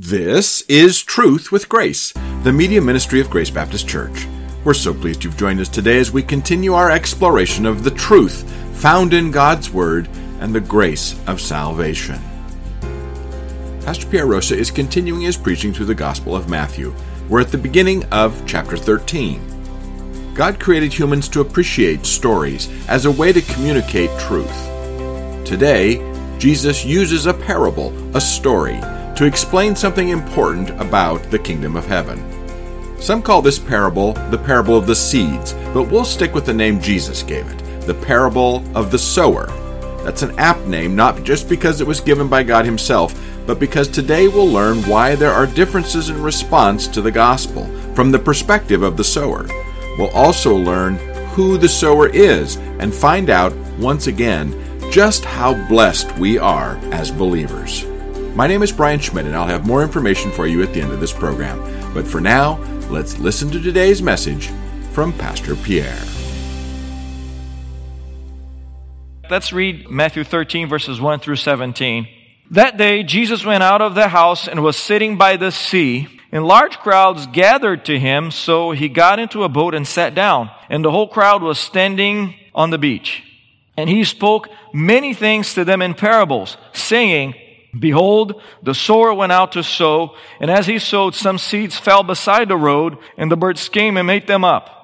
This is Truth with Grace, the media ministry of Grace Baptist Church. We're so pleased you've joined us today as we continue our exploration of the truth found in God's Word and the grace of salvation. Pastor Pierre Rosa is continuing his preaching through the Gospel of Matthew. We're at the beginning of chapter 13. God created humans to appreciate stories as a way to communicate truth. Today, Jesus uses a parable, a story, to explain something important about the kingdom of heaven. Some call this parable the parable of the seeds, but we'll stick with the name Jesus gave it the parable of the sower. That's an apt name, not just because it was given by God Himself, but because today we'll learn why there are differences in response to the gospel from the perspective of the sower. We'll also learn who the sower is and find out, once again, just how blessed we are as believers. My name is Brian Schmidt, and I'll have more information for you at the end of this program. But for now, let's listen to today's message from Pastor Pierre. Let's read Matthew 13, verses 1 through 17. That day, Jesus went out of the house and was sitting by the sea. And large crowds gathered to him, so he got into a boat and sat down. And the whole crowd was standing on the beach. And he spoke many things to them in parables, saying, Behold, the sower went out to sow, and as he sowed, some seeds fell beside the road, and the birds came and ate them up.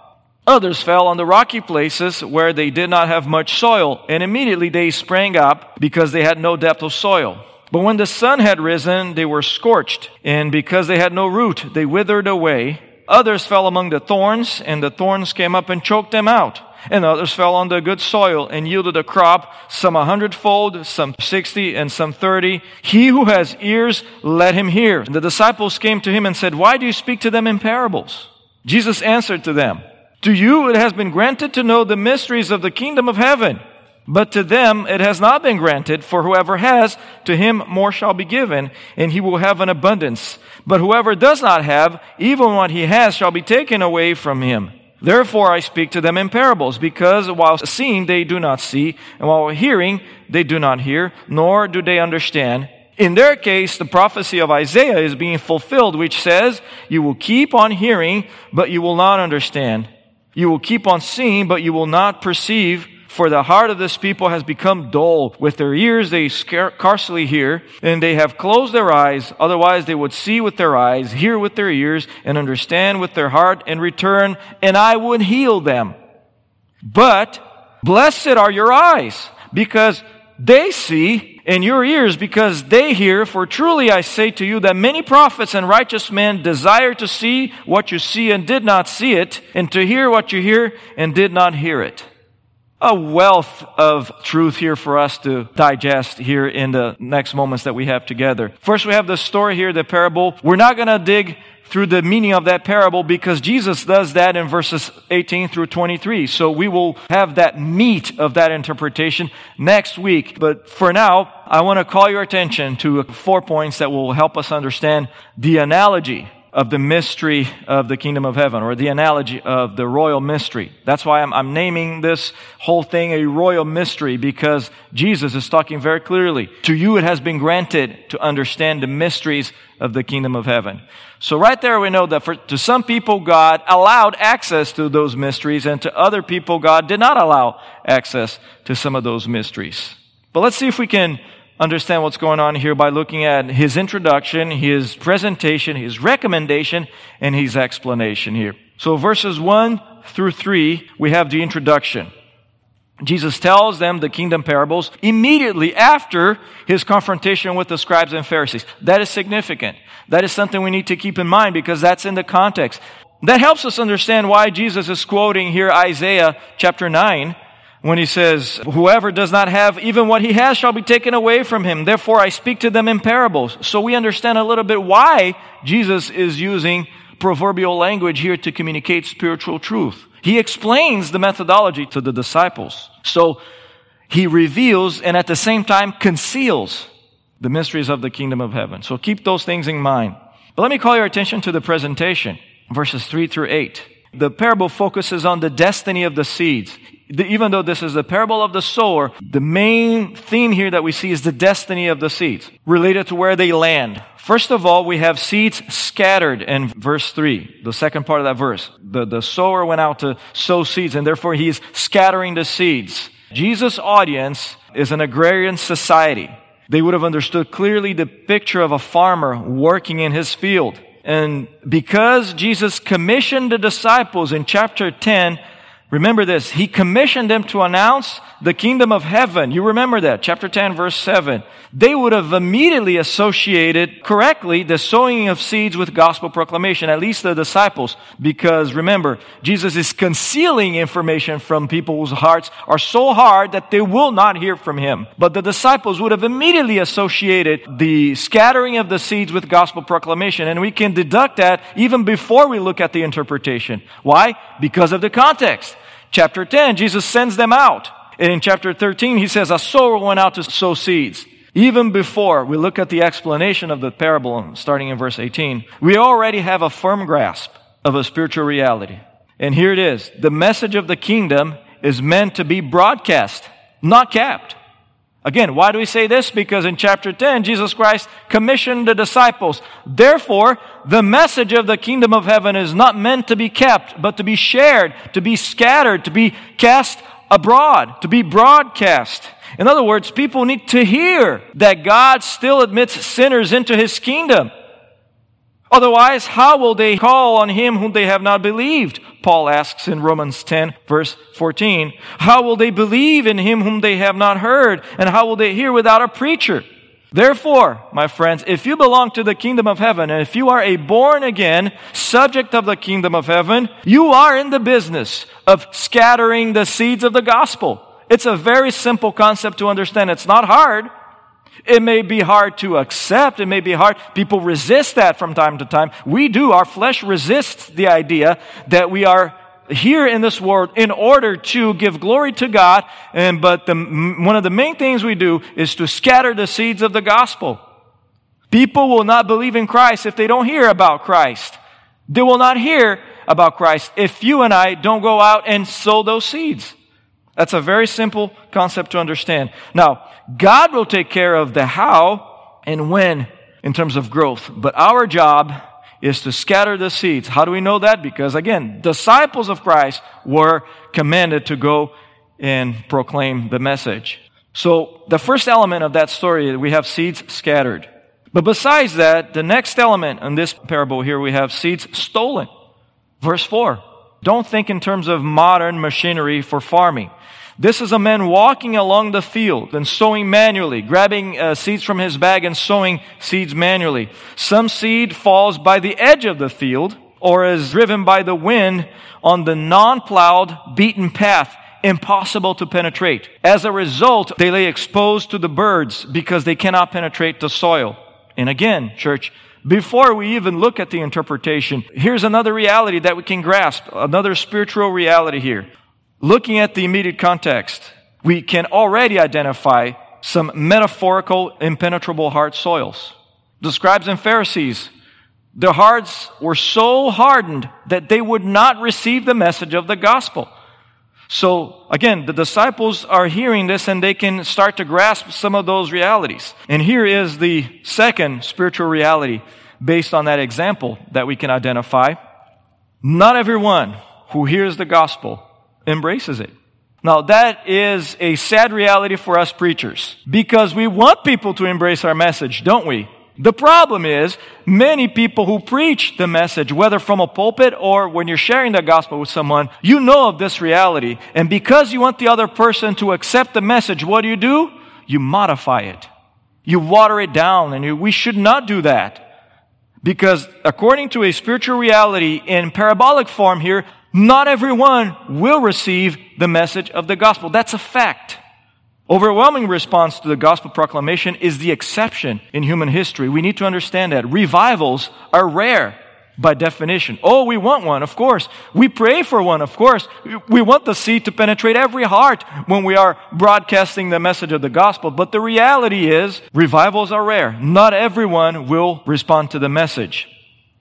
Others fell on the rocky places where they did not have much soil, and immediately they sprang up because they had no depth of soil. But when the sun had risen, they were scorched, and because they had no root, they withered away. Others fell among the thorns, and the thorns came up and choked them out and others fell on the good soil and yielded a crop, some a hundredfold, some sixty, and some thirty. He who has ears, let him hear. And the disciples came to him and said, Why do you speak to them in parables? Jesus answered to them, To you it has been granted to know the mysteries of the kingdom of heaven. But to them it has not been granted, for whoever has, to him more shall be given, and he will have an abundance. But whoever does not have, even what he has shall be taken away from him. Therefore I speak to them in parables, because while seeing they do not see, and while hearing they do not hear, nor do they understand. In their case, the prophecy of Isaiah is being fulfilled, which says, You will keep on hearing, but you will not understand. You will keep on seeing, but you will not perceive. For the heart of this people has become dull. With their ears they scarcely hear, and they have closed their eyes. Otherwise they would see with their eyes, hear with their ears, and understand with their heart, and return, and I would heal them. But blessed are your eyes, because they see, and your ears, because they hear. For truly I say to you that many prophets and righteous men desire to see what you see and did not see it, and to hear what you hear and did not hear it a wealth of truth here for us to digest here in the next moments that we have together. First, we have the story here, the parable. We're not going to dig through the meaning of that parable because Jesus does that in verses 18 through 23. So we will have that meat of that interpretation next week. But for now, I want to call your attention to four points that will help us understand the analogy of the mystery of the kingdom of heaven or the analogy of the royal mystery. That's why I'm, I'm, naming this whole thing a royal mystery because Jesus is talking very clearly. To you it has been granted to understand the mysteries of the kingdom of heaven. So right there we know that for, to some people God allowed access to those mysteries and to other people God did not allow access to some of those mysteries. But let's see if we can understand what's going on here by looking at his introduction, his presentation, his recommendation, and his explanation here. So verses 1 through 3, we have the introduction. Jesus tells them the kingdom parables immediately after his confrontation with the scribes and Pharisees. That is significant. That is something we need to keep in mind because that's in the context. That helps us understand why Jesus is quoting here Isaiah chapter 9 when he says, Whoever does not have even what he has shall be taken away from him. Therefore, I speak to them in parables. So we understand a little bit why Jesus is using proverbial language here to communicate spiritual truth. He explains the methodology to the disciples. So he reveals and at the same time conceals the mysteries of the kingdom of heaven. So keep those things in mind. But let me call your attention to the presentation, verses 3 through 8. The parable focuses on the destiny of the seeds even though this is the parable of the sower, the main theme here that we see is the destiny of the seeds related to where they land. First of all, we have seeds scattered in verse 3, the second part of that verse. The, the sower went out to sow seeds, and therefore he's scattering the seeds. Jesus' audience is an agrarian society. They would have understood clearly the picture of a farmer working in his field. And because Jesus commissioned the disciples in chapter 10 Remember this. He commissioned them to announce the kingdom of heaven. You remember that. Chapter 10 verse 7. They would have immediately associated correctly the sowing of seeds with gospel proclamation, at least the disciples. Because remember, Jesus is concealing information from people whose hearts are so hard that they will not hear from him. But the disciples would have immediately associated the scattering of the seeds with gospel proclamation. And we can deduct that even before we look at the interpretation. Why? Because of the context. Chapter 10, Jesus sends them out. And in chapter 13, he says, A sower went out to sow seeds. Even before we look at the explanation of the parable, starting in verse 18, we already have a firm grasp of a spiritual reality. And here it is. The message of the kingdom is meant to be broadcast, not kept. Again, why do we say this? Because in chapter 10, Jesus Christ commissioned the disciples. Therefore, the message of the kingdom of heaven is not meant to be kept, but to be shared, to be scattered, to be cast abroad, to be broadcast. In other words, people need to hear that God still admits sinners into his kingdom. Otherwise, how will they call on him whom they have not believed? Paul asks in Romans 10 verse 14. How will they believe in him whom they have not heard? And how will they hear without a preacher? Therefore, my friends, if you belong to the kingdom of heaven, and if you are a born again subject of the kingdom of heaven, you are in the business of scattering the seeds of the gospel. It's a very simple concept to understand. It's not hard. It may be hard to accept. It may be hard. People resist that from time to time. We do. Our flesh resists the idea that we are here in this world in order to give glory to God. And, but the, one of the main things we do is to scatter the seeds of the gospel. People will not believe in Christ if they don't hear about Christ. They will not hear about Christ if you and I don't go out and sow those seeds. That's a very simple concept to understand. Now, God will take care of the how and when in terms of growth, but our job is to scatter the seeds. How do we know that? Because again, disciples of Christ were commanded to go and proclaim the message. So the first element of that story, we have seeds scattered. But besides that, the next element in this parable here, we have seeds stolen. Verse 4. Don't think in terms of modern machinery for farming. This is a man walking along the field and sowing manually, grabbing uh, seeds from his bag and sowing seeds manually. Some seed falls by the edge of the field or is driven by the wind on the non-plowed, beaten path, impossible to penetrate. As a result, they lay exposed to the birds because they cannot penetrate the soil. And again, church, before we even look at the interpretation, here's another reality that we can grasp, another spiritual reality here. Looking at the immediate context, we can already identify some metaphorical impenetrable hard soils. The scribes and Pharisees, their hearts were so hardened that they would not receive the message of the gospel. So again, the disciples are hearing this and they can start to grasp some of those realities. And here is the second spiritual reality based on that example that we can identify. Not everyone who hears the gospel embraces it. Now that is a sad reality for us preachers because we want people to embrace our message, don't we? The problem is many people who preach the message, whether from a pulpit or when you're sharing the gospel with someone, you know of this reality. And because you want the other person to accept the message, what do you do? You modify it. You water it down and you, we should not do that. Because according to a spiritual reality in parabolic form here, not everyone will receive the message of the gospel. That's a fact. Overwhelming response to the gospel proclamation is the exception in human history. We need to understand that revivals are rare by definition. Oh, we want one, of course. We pray for one, of course. We want the seed to penetrate every heart when we are broadcasting the message of the gospel. But the reality is, revivals are rare. Not everyone will respond to the message.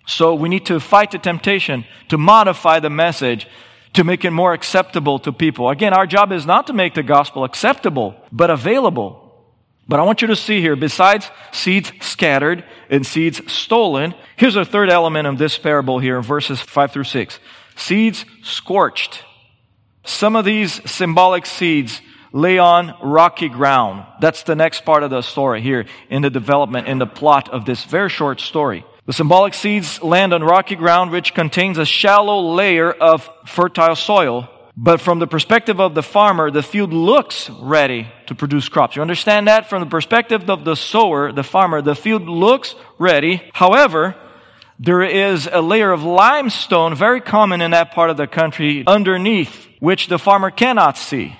So we need to fight the temptation to modify the message to make it more acceptable to people. Again, our job is not to make the gospel acceptable, but available. But I want you to see here, besides seeds scattered and seeds stolen, here's a third element of this parable here in verses 5 through 6. Seeds scorched. Some of these symbolic seeds lay on rocky ground. That's the next part of the story here in the development, in the plot of this very short story. The symbolic seeds land on rocky ground which contains a shallow layer of fertile soil. But from the perspective of the farmer, the field looks ready to produce crops. You understand that? From the perspective of the sower, the farmer, the field looks ready. However, there is a layer of limestone, very common in that part of the country, underneath, which the farmer cannot see.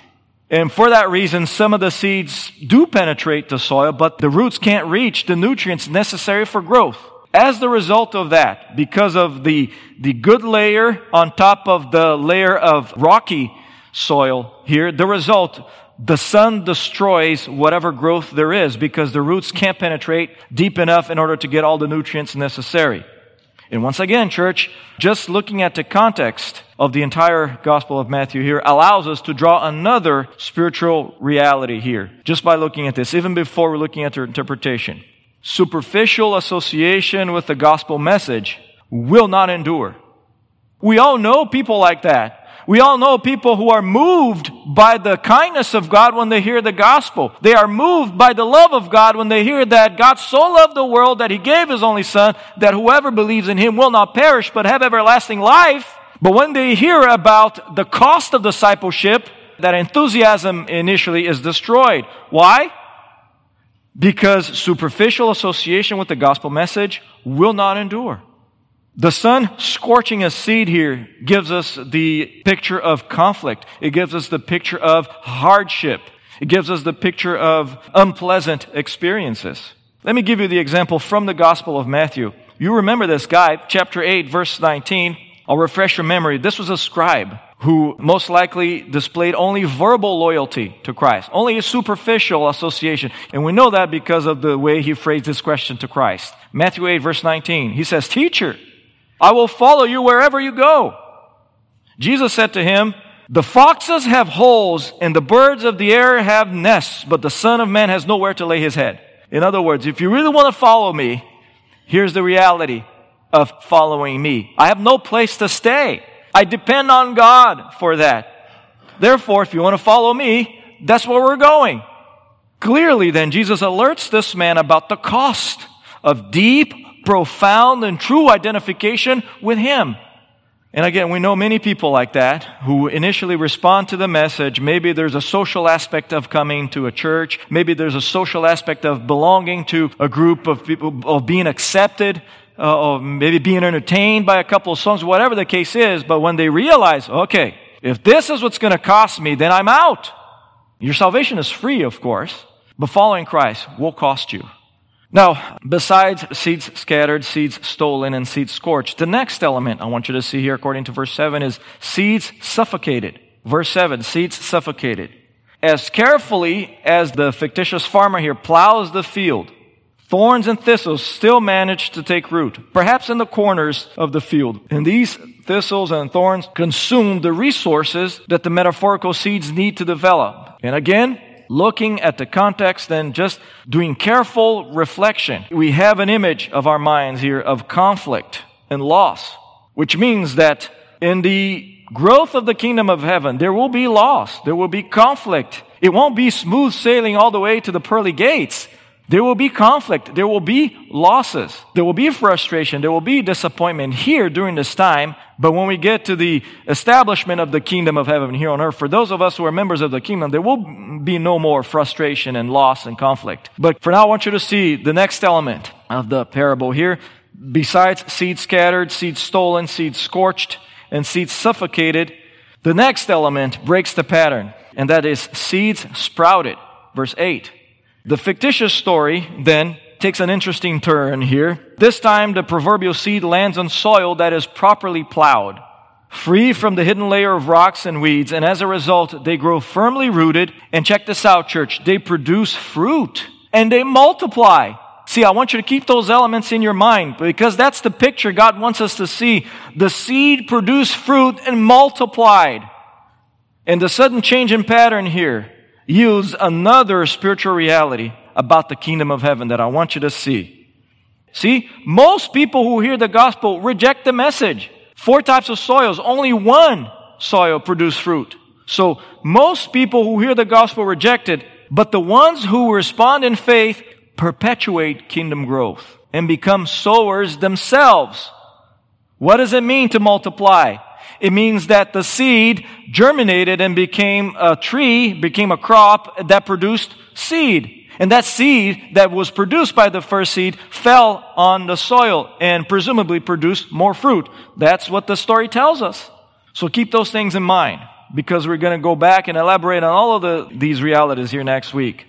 And for that reason, some of the seeds do penetrate the soil, but the roots can't reach the nutrients necessary for growth. As the result of that, because of the, the good layer on top of the layer of rocky soil here, the result, the sun destroys whatever growth there is because the roots can't penetrate deep enough in order to get all the nutrients necessary. And once again, church, just looking at the context of the entire Gospel of Matthew here allows us to draw another spiritual reality here, just by looking at this, even before we're looking at their interpretation superficial association with the gospel message will not endure. We all know people like that. We all know people who are moved by the kindness of God when they hear the gospel. They are moved by the love of God when they hear that God so loved the world that he gave his only son that whoever believes in him will not perish but have everlasting life. But when they hear about the cost of discipleship, that enthusiasm initially is destroyed. Why? Because superficial association with the gospel message will not endure. The sun scorching a seed here gives us the picture of conflict. It gives us the picture of hardship. It gives us the picture of unpleasant experiences. Let me give you the example from the Gospel of Matthew. You remember this guy, chapter 8, verse 19. I'll refresh your memory. This was a scribe who most likely displayed only verbal loyalty to Christ, only a superficial association. And we know that because of the way he phrased this question to Christ. Matthew 8, verse 19, he says, Teacher, I will follow you wherever you go. Jesus said to him, The foxes have holes and the birds of the air have nests, but the Son of Man has nowhere to lay his head. In other words, if you really want to follow me, here's the reality of following me. I have no place to stay. I depend on God for that. Therefore, if you want to follow me, that's where we're going. Clearly, then, Jesus alerts this man about the cost of deep, profound, and true identification with Him. And again, we know many people like that who initially respond to the message. Maybe there's a social aspect of coming to a church. Maybe there's a social aspect of belonging to a group of people, of being accepted uh, maybe being entertained by a couple of songs, whatever the case is, but when they realize, okay, if this is what's going to cost me, then I'm out. Your salvation is free, of course, but following Christ will cost you. Now, besides seeds scattered, seeds stolen, and seeds scorched, the next element I want you to see here, according to verse 7, is seeds suffocated. Verse 7, seeds suffocated. As carefully as the fictitious farmer here plows the field, Thorns and thistles still manage to take root, perhaps in the corners of the field. And these thistles and thorns consume the resources that the metaphorical seeds need to develop. And again, looking at the context and just doing careful reflection, we have an image of our minds here of conflict and loss, which means that in the growth of the kingdom of heaven, there will be loss, there will be conflict. It won't be smooth sailing all the way to the pearly gates. There will be conflict. There will be losses. There will be frustration. There will be disappointment here during this time. But when we get to the establishment of the kingdom of heaven here on earth, for those of us who are members of the kingdom, there will be no more frustration and loss and conflict. But for now, I want you to see the next element of the parable here. Besides seed scattered, seed stolen, seed scorched, and seed suffocated, the next element breaks the pattern, and that is seeds sprouted. Verse 8. The fictitious story, then, takes an interesting turn here. This time, the proverbial seed lands on soil that is properly plowed, free from the hidden layer of rocks and weeds, and as a result, they grow firmly rooted. And check this out, church. They produce fruit and they multiply. See, I want you to keep those elements in your mind because that's the picture God wants us to see. The seed produced fruit and multiplied. And the sudden change in pattern here yields another spiritual reality, about the kingdom of heaven that I want you to see. See, most people who hear the gospel reject the message. Four types of soils, only one soil produce fruit. So most people who hear the gospel reject it, but the ones who respond in faith perpetuate kingdom growth and become sowers themselves. What does it mean to multiply? It means that the seed germinated and became a tree, became a crop that produced seed. And that seed that was produced by the first seed fell on the soil and presumably produced more fruit. That's what the story tells us. So keep those things in mind because we're going to go back and elaborate on all of the, these realities here next week.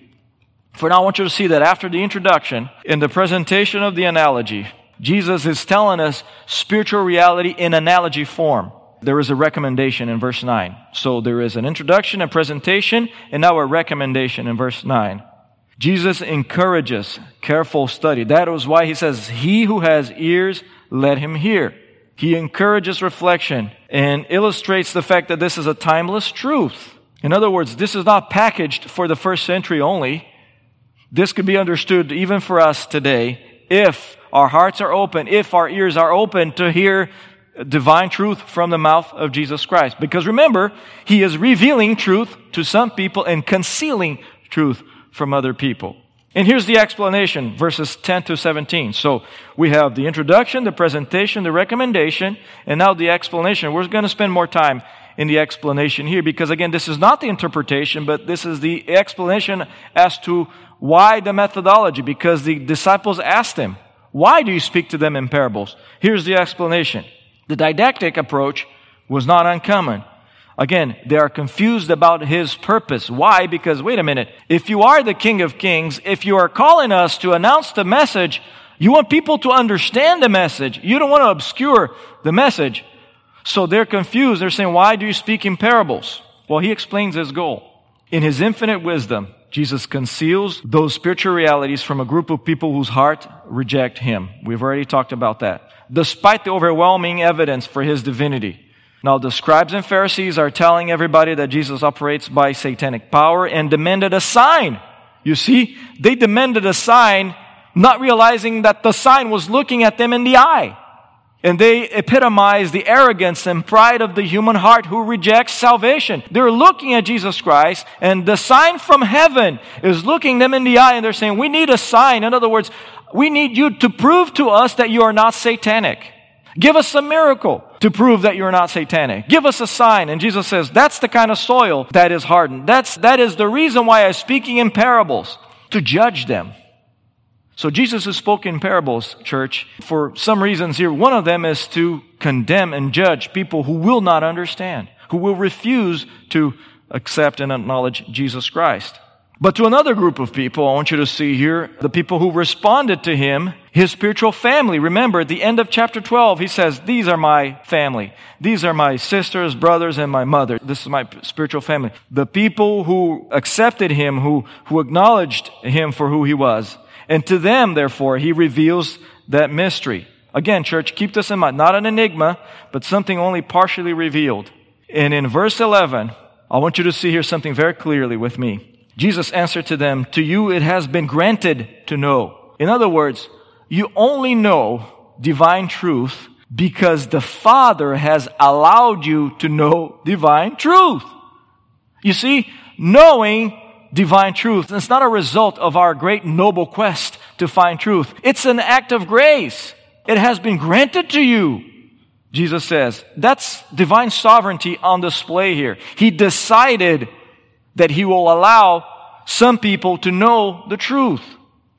For now, I want you to see that after the introduction, in the presentation of the analogy, Jesus is telling us spiritual reality in analogy form. There is a recommendation in verse 9. So there is an introduction, a presentation, and now a recommendation in verse 9. Jesus encourages careful study. That is why he says, He who has ears, let him hear. He encourages reflection and illustrates the fact that this is a timeless truth. In other words, this is not packaged for the first century only. This could be understood even for us today if our hearts are open, if our ears are open to hear divine truth from the mouth of Jesus Christ. Because remember, He is revealing truth to some people and concealing truth from other people. And here's the explanation, verses 10 to 17. So we have the introduction, the presentation, the recommendation, and now the explanation. We're going to spend more time in the explanation here because again, this is not the interpretation, but this is the explanation as to why the methodology, because the disciples asked him, why do you speak to them in parables? Here's the explanation. The didactic approach was not uncommon. Again, they are confused about his purpose. Why? Because, wait a minute, if you are the King of Kings, if you are calling us to announce the message, you want people to understand the message. You don't want to obscure the message. So they're confused. They're saying, why do you speak in parables? Well, he explains his goal. In his infinite wisdom, Jesus conceals those spiritual realities from a group of people whose heart reject him. We've already talked about that. Despite the overwhelming evidence for his divinity. Now, the scribes and Pharisees are telling everybody that Jesus operates by satanic power and demanded a sign. You see, they demanded a sign, not realizing that the sign was looking at them in the eye. And they epitomize the arrogance and pride of the human heart who rejects salvation. They're looking at Jesus Christ, and the sign from heaven is looking them in the eye, and they're saying, We need a sign. In other words, we need you to prove to us that you are not satanic. Give us a miracle to prove that you're not satanic. Give us a sign. And Jesus says, that's the kind of soil that is hardened. That's, that is the reason why I'm speaking in parables, to judge them. So Jesus has spoken parables, church, for some reasons here. One of them is to condemn and judge people who will not understand, who will refuse to accept and acknowledge Jesus Christ. But to another group of people, I want you to see here the people who responded to him, his spiritual family. Remember, at the end of chapter 12, he says, These are my family. These are my sisters, brothers, and my mother. This is my spiritual family. The people who accepted him, who, who acknowledged him for who he was. And to them, therefore, he reveals that mystery. Again, church, keep this in mind. Not an enigma, but something only partially revealed. And in verse 11, I want you to see here something very clearly with me. Jesus answered to them, To you it has been granted to know. In other words, you only know divine truth because the Father has allowed you to know divine truth. You see, knowing divine truth It's not a result of our great noble quest to find truth. It's an act of grace. It has been granted to you. Jesus says, that's divine sovereignty on display here. He decided that he will allow some people to know the truth.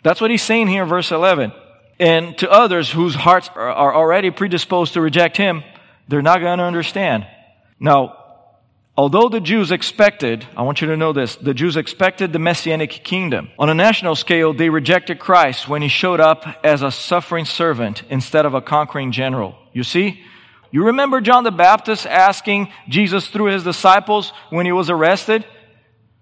That's what he's saying here in verse 11. And to others whose hearts are already predisposed to reject him, they're not going to understand. Now, although the Jews expected, I want you to know this, the Jews expected the messianic kingdom. On a national scale, they rejected Christ when he showed up as a suffering servant instead of a conquering general. You see? You remember John the Baptist asking Jesus through his disciples when he was arrested?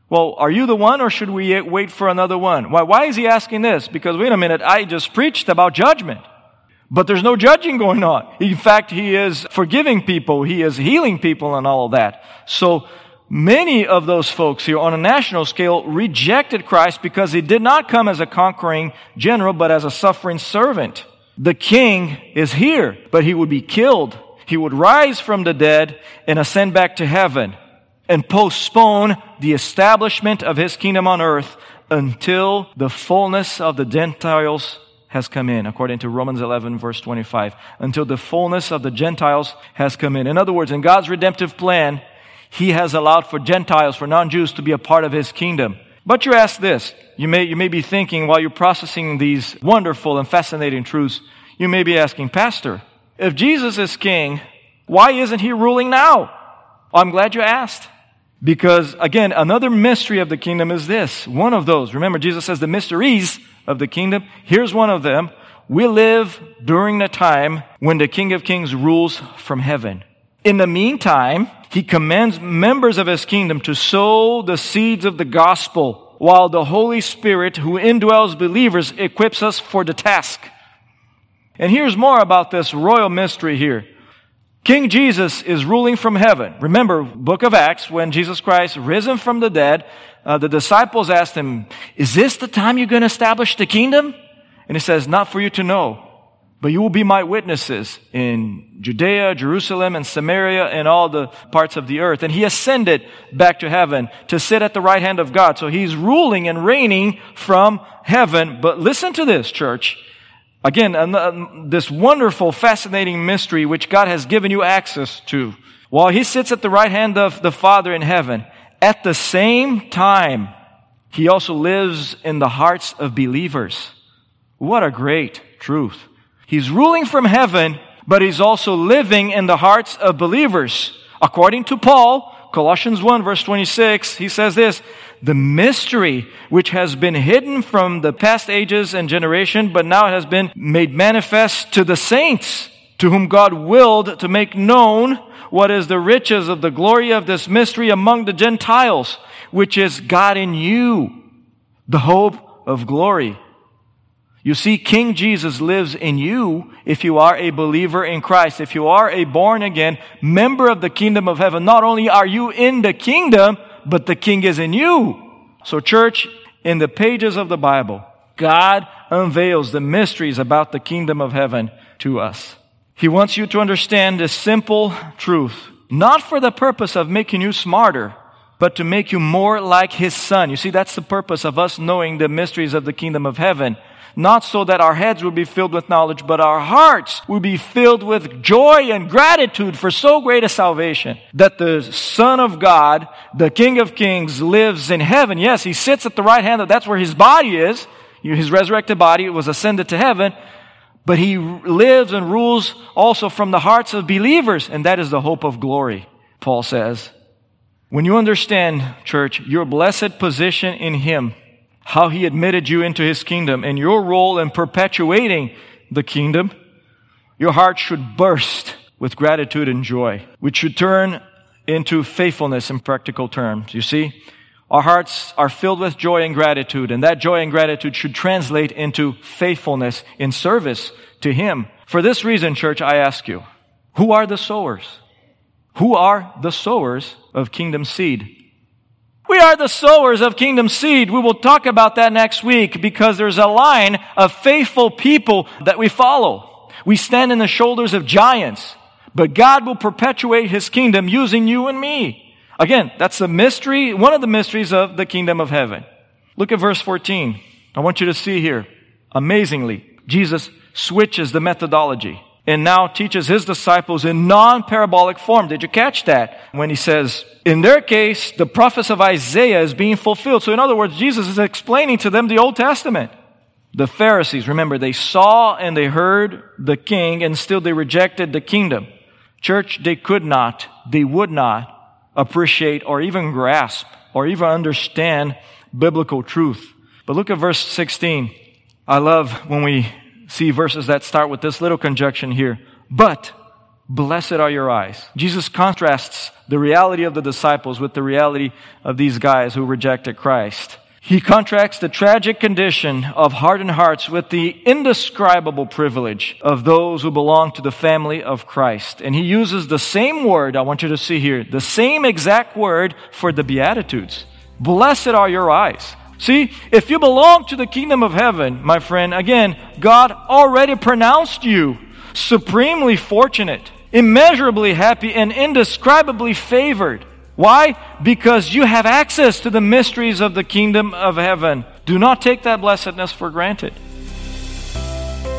Well, are you the one or should we wait for another one? Why, why is he asking this? Because wait a minute, I just preached about judgment. But there's no judging going on. In fact, he is forgiving people. He is healing people and all of that. So many of those folks here on a national scale rejected Christ because he did not come as a conquering general, but as a suffering servant. The king is here, but he would be killed. He would rise from the dead and ascend back to heaven and postpone the establishment of his kingdom on earth until the fullness of the Gentiles has come in, according to Romans 11, verse 25. Until the fullness of the Gentiles has come in. In other words, in God's redemptive plan, He has allowed for Gentiles, for non-Jews to be a part of His kingdom. But you ask this. You may, you may be thinking while you're processing these wonderful and fascinating truths, you may be asking, Pastor, if Jesus is king, why isn't he ruling now? I'm glad you asked. Because again, another mystery of the kingdom is this. One of those. Remember, Jesus says the mysteries of the kingdom. Here's one of them. We live during the time when the King of Kings rules from heaven. In the meantime, he commands members of his kingdom to sow the seeds of the gospel while the Holy Spirit who indwells believers equips us for the task. And here's more about this royal mystery here. King Jesus is ruling from heaven. Remember, book of Acts, when Jesus Christ risen from the dead, uh, the disciples asked him, is this the time you're going to establish the kingdom? And he says, not for you to know, but you will be my witnesses in Judea, Jerusalem, and Samaria, and all the parts of the earth. And he ascended back to heaven to sit at the right hand of God. So he's ruling and reigning from heaven. But listen to this, church. Again, this wonderful, fascinating mystery which God has given you access to. While He sits at the right hand of the Father in heaven, at the same time, He also lives in the hearts of believers. What a great truth. He's ruling from heaven, but He's also living in the hearts of believers. According to Paul, Colossians 1 verse 26, he says this, the mystery which has been hidden from the past ages and generation, but now it has been made manifest to the saints, to whom God willed to make known what is the riches of the glory of this mystery among the Gentiles, which is God in you, the hope of glory. You see, King Jesus lives in you if you are a believer in Christ. If you are a born again member of the kingdom of heaven, not only are you in the kingdom, but the king is in you. So church, in the pages of the Bible, God unveils the mysteries about the kingdom of heaven to us. He wants you to understand this simple truth, not for the purpose of making you smarter, but to make you more like his son. You see, that's the purpose of us knowing the mysteries of the kingdom of heaven not so that our heads will be filled with knowledge, but our hearts will be filled with joy and gratitude for so great a salvation that the Son of God, the King of Kings, lives in heaven. Yes, he sits at the right hand of, that's where his body is. His resurrected body was ascended to heaven, but he lives and rules also from the hearts of believers, and that is the hope of glory, Paul says. When you understand, church, your blessed position in him, how he admitted you into his kingdom and your role in perpetuating the kingdom, your heart should burst with gratitude and joy, which should turn into faithfulness in practical terms. You see, our hearts are filled with joy and gratitude, and that joy and gratitude should translate into faithfulness in service to Him. For this reason, church, I ask you, who are the sowers? Who are the sowers of kingdom seed? We are the sowers of kingdom seed. We will talk about that next week because there's a line of faithful people that we follow. We stand in the shoulders of giants, but God will perpetuate his kingdom using you and me. Again, that's the mystery, one of the mysteries of the kingdom of heaven. Look at verse 14. I want you to see here. Amazingly, Jesus switches the methodology and now teaches his disciples in non-parabolic form. Did you catch that? When he says, in their case, the prophets of Isaiah is being fulfilled. So in other words, Jesus is explaining to them the Old Testament. The Pharisees, remember, they saw and they heard the king and still they rejected the kingdom. Church, they could not, they would not appreciate or even grasp or even understand biblical truth. But look at verse 16. I love when we see verses that start with this little conjunction here. But blessed are your eyes. Jesus contrasts the reality of the disciples with the reality of these guys who rejected Christ. He contracts the tragic condition of hardened hearts with the indescribable privilege of those who belong to the family of Christ. And he uses the same word, I want you to see here, the same exact word for the Beatitudes. Blessed are your eyes. See, if you belong to the kingdom of heaven, my friend, again, God already pronounced you supremely fortunate, immeasurably happy, and indescribably favored. Why? Because you have access to the mysteries of the kingdom of heaven. Do not take that blessedness for granted.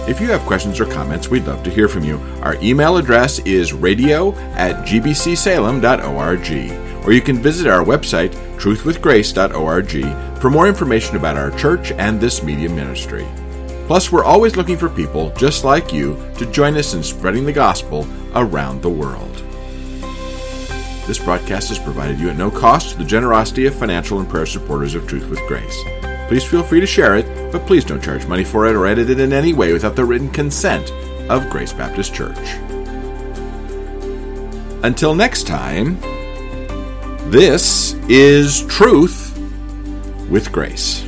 If you have questions or comments, we'd love to hear from you. Our email address is radio at gbcsalem.org, or you can visit our website, truthwithgrace.org, for more information about our church and this media ministry. Plus, we're always looking for people just like you to join us in spreading the gospel around the world. This broadcast is provided you at no cost to the generosity of financial and prayer supporters of Truth with Grace. Please feel free to share it, but please don't charge money for it or edit it in any way without the written consent of Grace Baptist Church. Until next time, this is Truth with Grace.